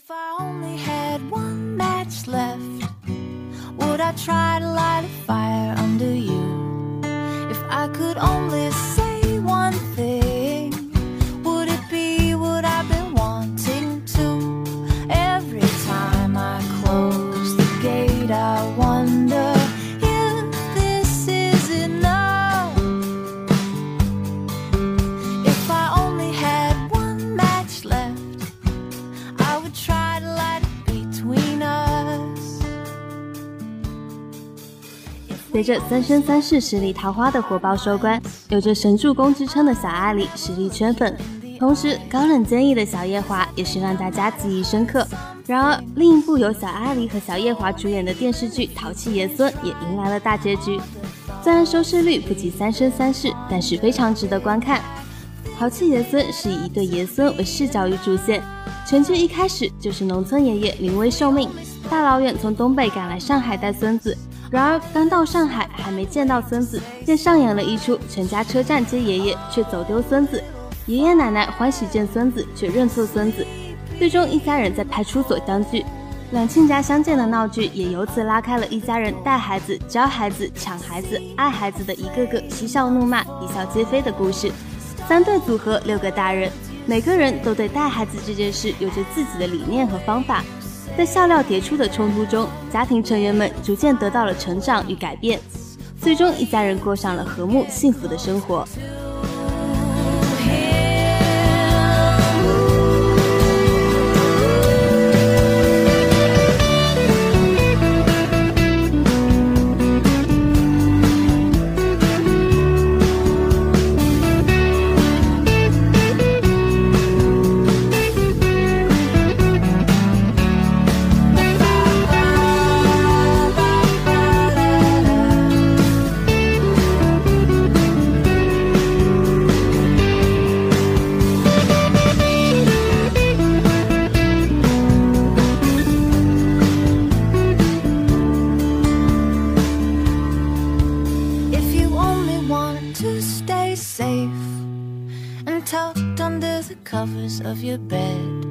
If I only had one match left, would I try to light a fire under you? If I could only 随着《三生三世十里桃花》的火爆收官，有着神助攻之称的小阿里实力圈粉，同时高冷坚毅的小夜华也是让大家记忆深刻。然而，另一部由小阿里和小夜华主演的电视剧《淘气爷孙》也迎来了大结局。虽然收视率不及《三生三世》，但是非常值得观看。《淘气爷孙》是以一对爷孙为视角与主线，全剧一开始就是农村爷爷临危受命，大老远从东北赶来上海带孙子。然而刚到上海，还没见到孙子，便上演了一出全家车站接爷爷却走丢孙子，爷爷奶奶欢喜见孙子却认错孙子，最终一家人在派出所相聚。两亲家相见的闹剧也由此拉开了一家人带孩子、教孩子、抢孩子、爱孩子的一个个嬉笑怒骂、啼笑皆非的故事。三对组合，六个大人，每个人都对带孩子这件事有着自己的理念和方法。在笑料迭出的冲突中，家庭成员们逐渐得到了成长与改变，最终一家人过上了和睦幸福的生活。Of your bed,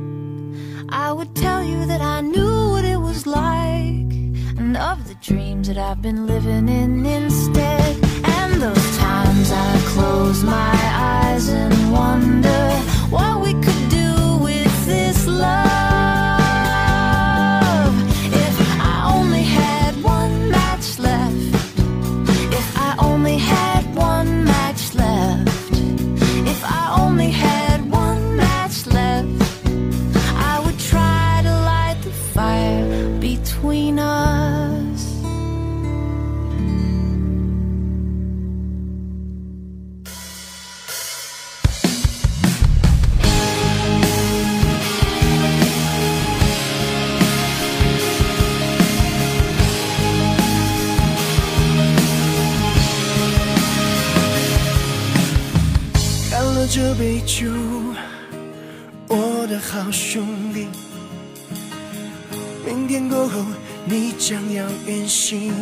I would tell you that I knew what it was like and of the dreams that I've been living in instead. And those times I close my eyes and wonder what we could 杯酒，我的好兄弟。明天过后，你将要远行。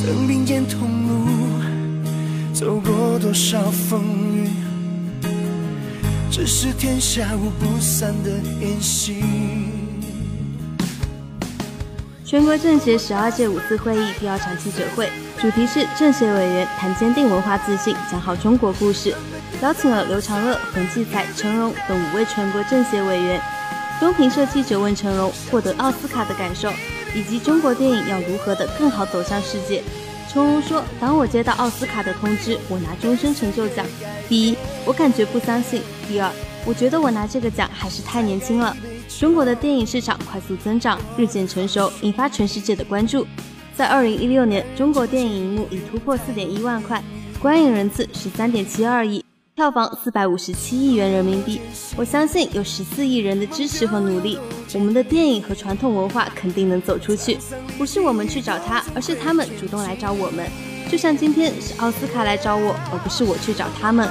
曾并肩同路，走过多少风雨，只是天下无不散的宴席。全国政协十二届五次会议第二场记者会，主题是政协委员谈坚定文化自信，讲好中国故事，邀请了刘长乐、冯骥才、陈荣等五位全国政协委员。东平社记者问陈荣获得奥斯卡的感受，以及中国电影要如何的更好走向世界。陈荣说：“当我接到奥斯卡的通知，我拿终身成就奖，第一，我感觉不相信；第二，我觉得我拿这个奖还是太年轻了。中国的电影市场快速增长，日渐成熟，引发全世界的关注。在二零一六年，中国电影荧幕已突破四点一万块，观影人次十三点七二亿，票房四百五十七亿元人民币。我相信有十四亿人的支持和努力，我们的电影和传统文化肯定能走出去。不是我们去找他，而是他们主动来找我们。就像今天是奥斯卡来找我，而不是我去找他们。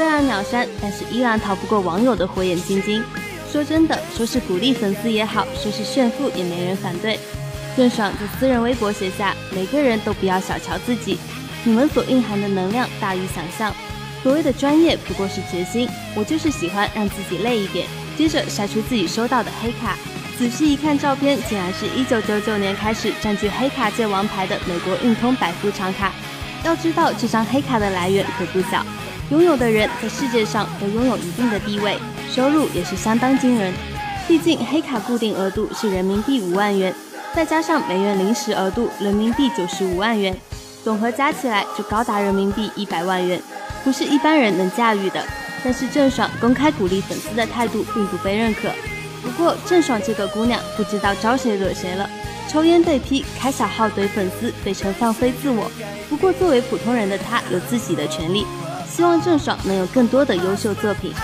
虽然秒删，但是依然逃不过网友的火眼金睛。说真的，说是鼓励粉丝也好，说是炫富也没人反对。郑爽在私人微博写下：“每个人都不要小瞧自己，你们所蕴含的能量大于想象。所谓的专业不过是决心，我就是喜欢让自己累一点。”接着晒出自己收到的黑卡，仔细一看照片，竟然是一九九九年开始占据黑卡界王牌的美国运通百富长卡。要知道这张黑卡的来源可不小，拥有的人在世界上都拥有一定的地位，收入也是相当惊人。毕竟黑卡固定额度是人民币五万元，再加上每月临时额度人民币九十五万元，总和加起来就高达人民币一百万元，不是一般人能驾驭的。但是郑爽公开鼓励粉丝的态度并不被认可。不过郑爽这个姑娘不知道招谁惹谁了，抽烟被批开小号怼粉丝，被称放飞自我。不过作为普通人的她有自己的权利，希望郑爽能有更多的优秀作品。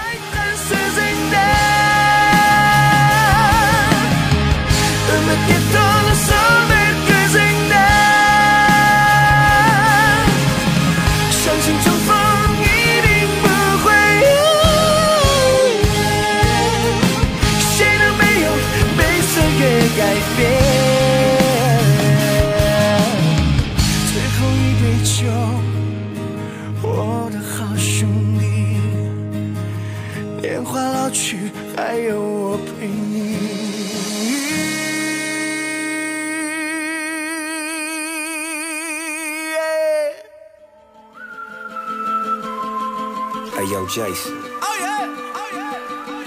Jason. Oh, yeah. Oh yeah, oh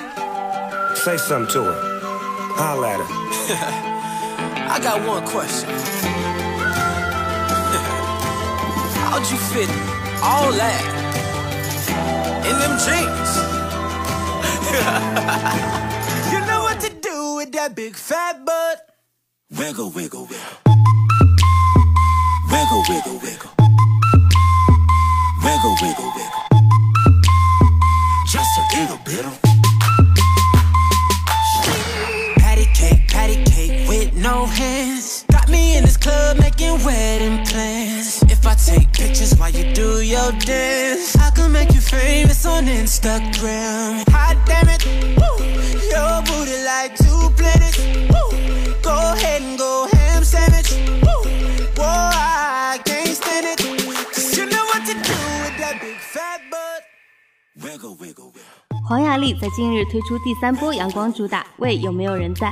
yeah. Say something to her. Holla at her. I got one question. How'd you fit all that in them jeans? you know what to do with that big fat butt. Wiggle, wiggle, wiggle. Wiggle, wiggle, wiggle. Wiggle, wiggle, wiggle just a little bit of Patty cake, patty cake with no hands Got me in this club making wedding plans If I take pictures while you do your dance I can make you famous on Instagram Hot damn it, woo, your booty like two planets woo, Go ahead and go ham sandwich woo, Whoa, I can't stand it Cause you know what to do with that big fat butt 黄雅莉在近日推出第三波阳光主打《喂有没有人在》，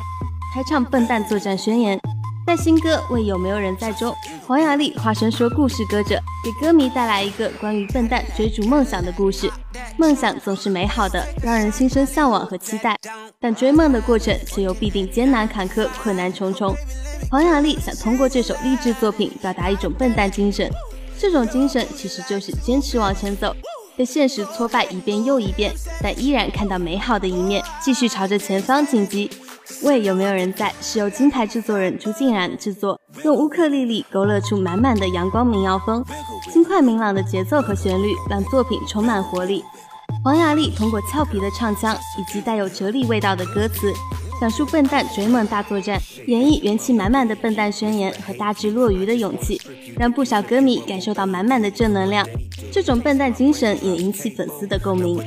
开唱笨蛋作战宣言。 在新歌《为有没有人在》中，黄雅莉化身说故事歌者，给歌迷带来一个关于笨蛋追逐梦想的故事。梦想总是美好的，让人心生向往和期待，但追梦的过程却又必定艰难坎坷、困难重重。黄雅莉想通过这首励志作品表达一种笨蛋精神，这种精神其实就是坚持往前走。被现实挫败一遍又一遍，但依然看到美好的一面，继续朝着前方紧急。为，有没有人在？是由金牌制作人朱静然制作，用乌克丽丽勾勒出满满的阳光民谣风，轻快明朗的节奏和旋律让作品充满活力。黄雅莉通过俏皮的唱腔以及带有哲理味道的歌词。讲述笨蛋追梦大作战，演绎元气满满的笨蛋宣言和大智若愚的勇气，让不少歌迷感受到满满的正能量。这种笨蛋精神也引起粉丝的共鸣。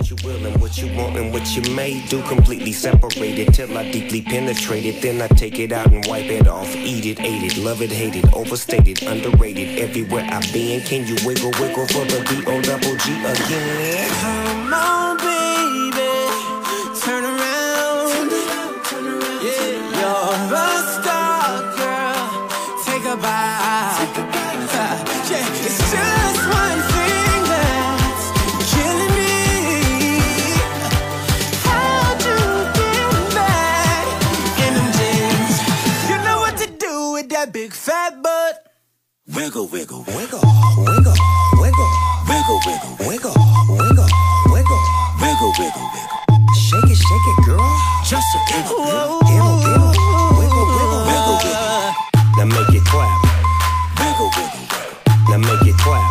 Wiggle, wiggle, wiggle, wiggle, wiggle, wiggle, wiggle, wiggle, wiggle, wiggle, wiggle, wiggle, wiggle. Shake it, shake it, girl. Just a little, little. Wiggle, wiggle, wiggle, wiggle. Now make it clap. Wiggle, wiggle, wiggle. Now make it clap.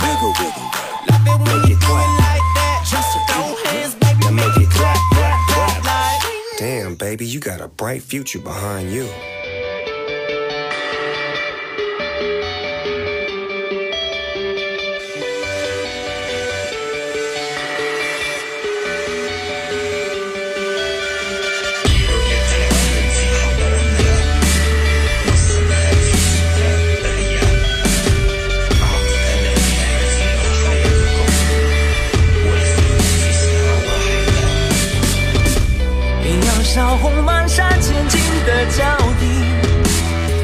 Wiggle, wiggle, wiggle. Make it clap. Just throw hands, baby. Now make it clap, clap, clap. Damn, baby, you got a bright future behind you.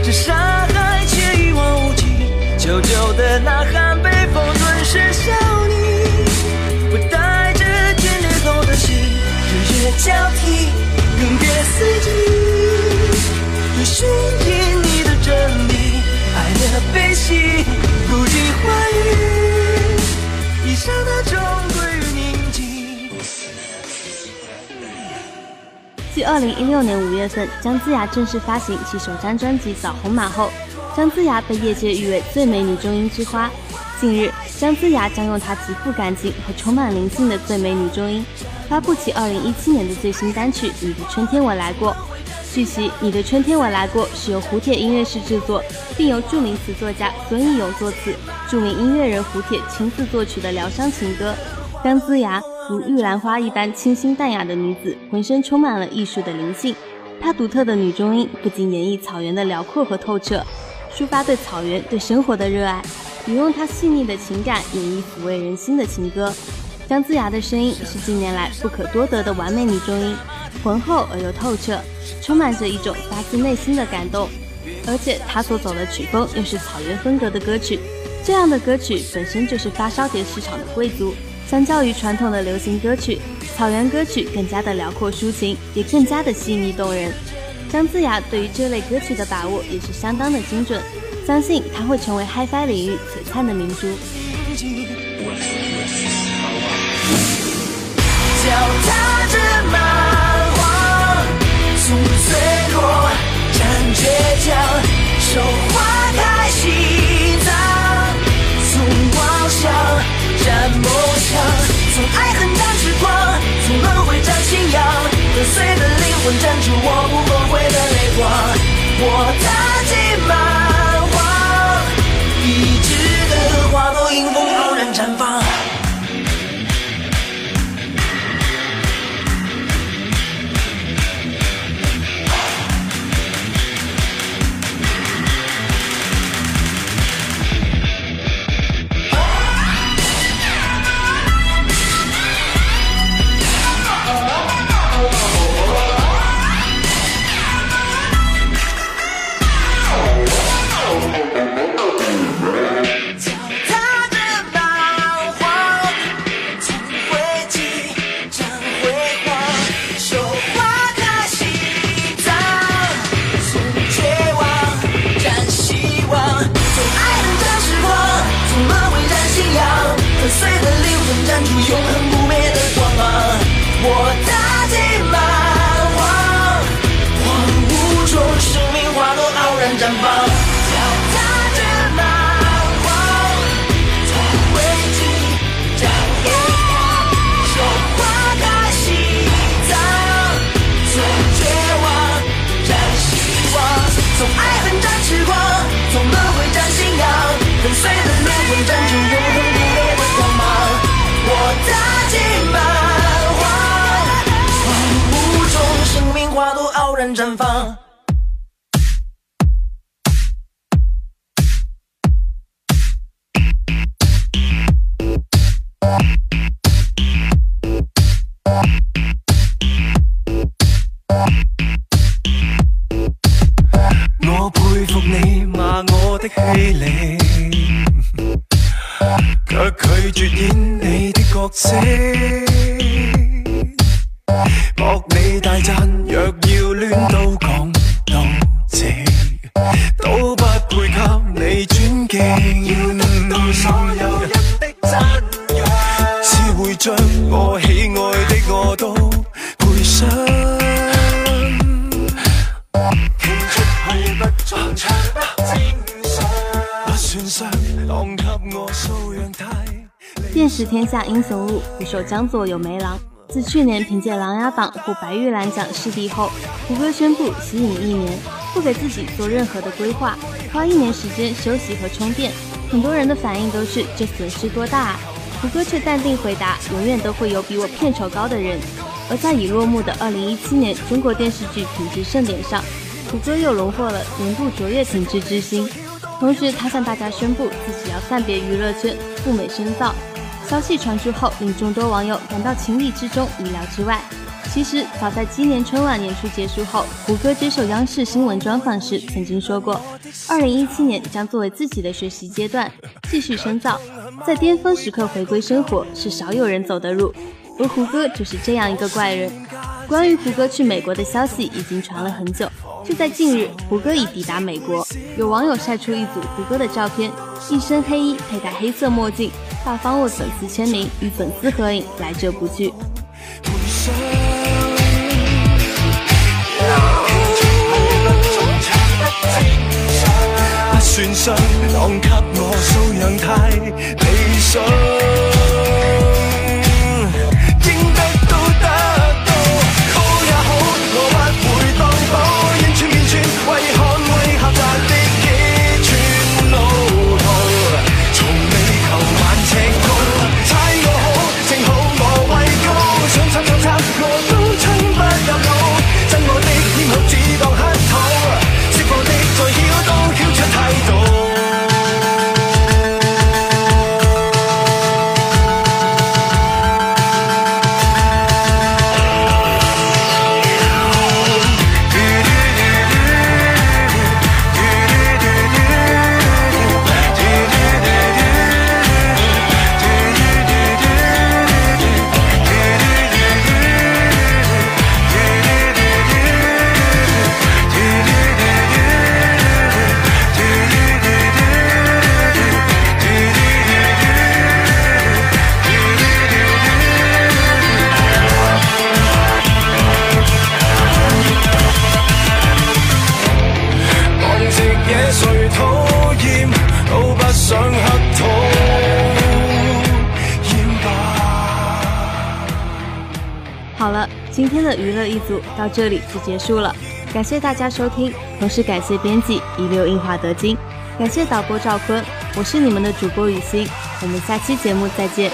是沙海却一望无际，久久的呐喊被风吞噬二零一六年五月份姜子牙正式发行其首张专辑《枣红马》后，姜子牙被业界誉为最美女中音之花。近日，姜子牙将用她极富感情和充满灵性的最美女中音，发布其二零一七年的最新单曲《你的春天我来过》。据悉，《你的春天我来过》是由胡铁音乐室制作，并由著名词作家孙艺勇作词，著名音乐人胡铁亲自作曲的疗伤情歌。姜子牙如玉兰花一般清新淡雅的女子，浑身充满了艺术的灵性。她独特的女中音不仅演绎草原的辽阔和透彻，抒发对草原、对生活的热爱，也用她细腻的情感演绎抚慰人心的情歌。姜子牙的声音是近年来不可多得的完美女中音，浑厚而又透彻，充满着一种发自内心的感动。而且她所走的曲风又是草原风格的歌曲，这样的歌曲本身就是发烧碟市场的贵族。相较于传统的流行歌曲，草原歌曲更加的辽阔抒情，也更加的细腻动人。姜子牙对于这类歌曲的把握也是相当的精准，相信他会成为 HiFi 领域璀璨的明珠。脚踏着蛮荒，从脆弱战倔强，手划开心脏，从妄想战梦想，从爱恨战时光，从轮回战信仰，粉碎的灵魂斩出我不后悔的泪光。我的傲然 you 將我喜愛的我都賠上。傾出去不中唱不正常，不算上當給我素養太。电视天下英雄路，捕手江左有梅郎。自去年凭借《琅琊榜》获白玉兰奖视帝后，胡歌宣布息影一年，不给自己做任何的规划，花一年时间休息和充电。很多人的反应都是这损失多大啊！胡歌却淡定回答：永远都会有比我片酬高的人。而在已落幕的2017年中国电视剧品质盛典上，胡歌又荣获了年度卓越品质之星。同时，他向大家宣布自己要暂别娱乐圈，赴美深造。消息传出后，令众多网友感到情理之中、意料之外。其实早在今年春晚演出结束后，胡歌接受央视新闻专访时曾经说过，二零一七年将作为自己的学习阶段，继续深造，在巅峰时刻回归生活是少有人走的路，而胡歌就是这样一个怪人。关于胡歌去美国的消息已经传了很久，就在近日，胡歌已抵达美国，有网友晒出一组胡歌的照片，一身黑衣，佩戴黑色墨镜，大方握粉丝签名，与粉丝合影，来者不拒。算伤，当给我素养太理想。的娱乐一组到这里就结束了，感谢大家收听，同时感谢编辑一流印华德金，感谢导播赵坤，我是你们的主播雨欣，我们下期节目再见。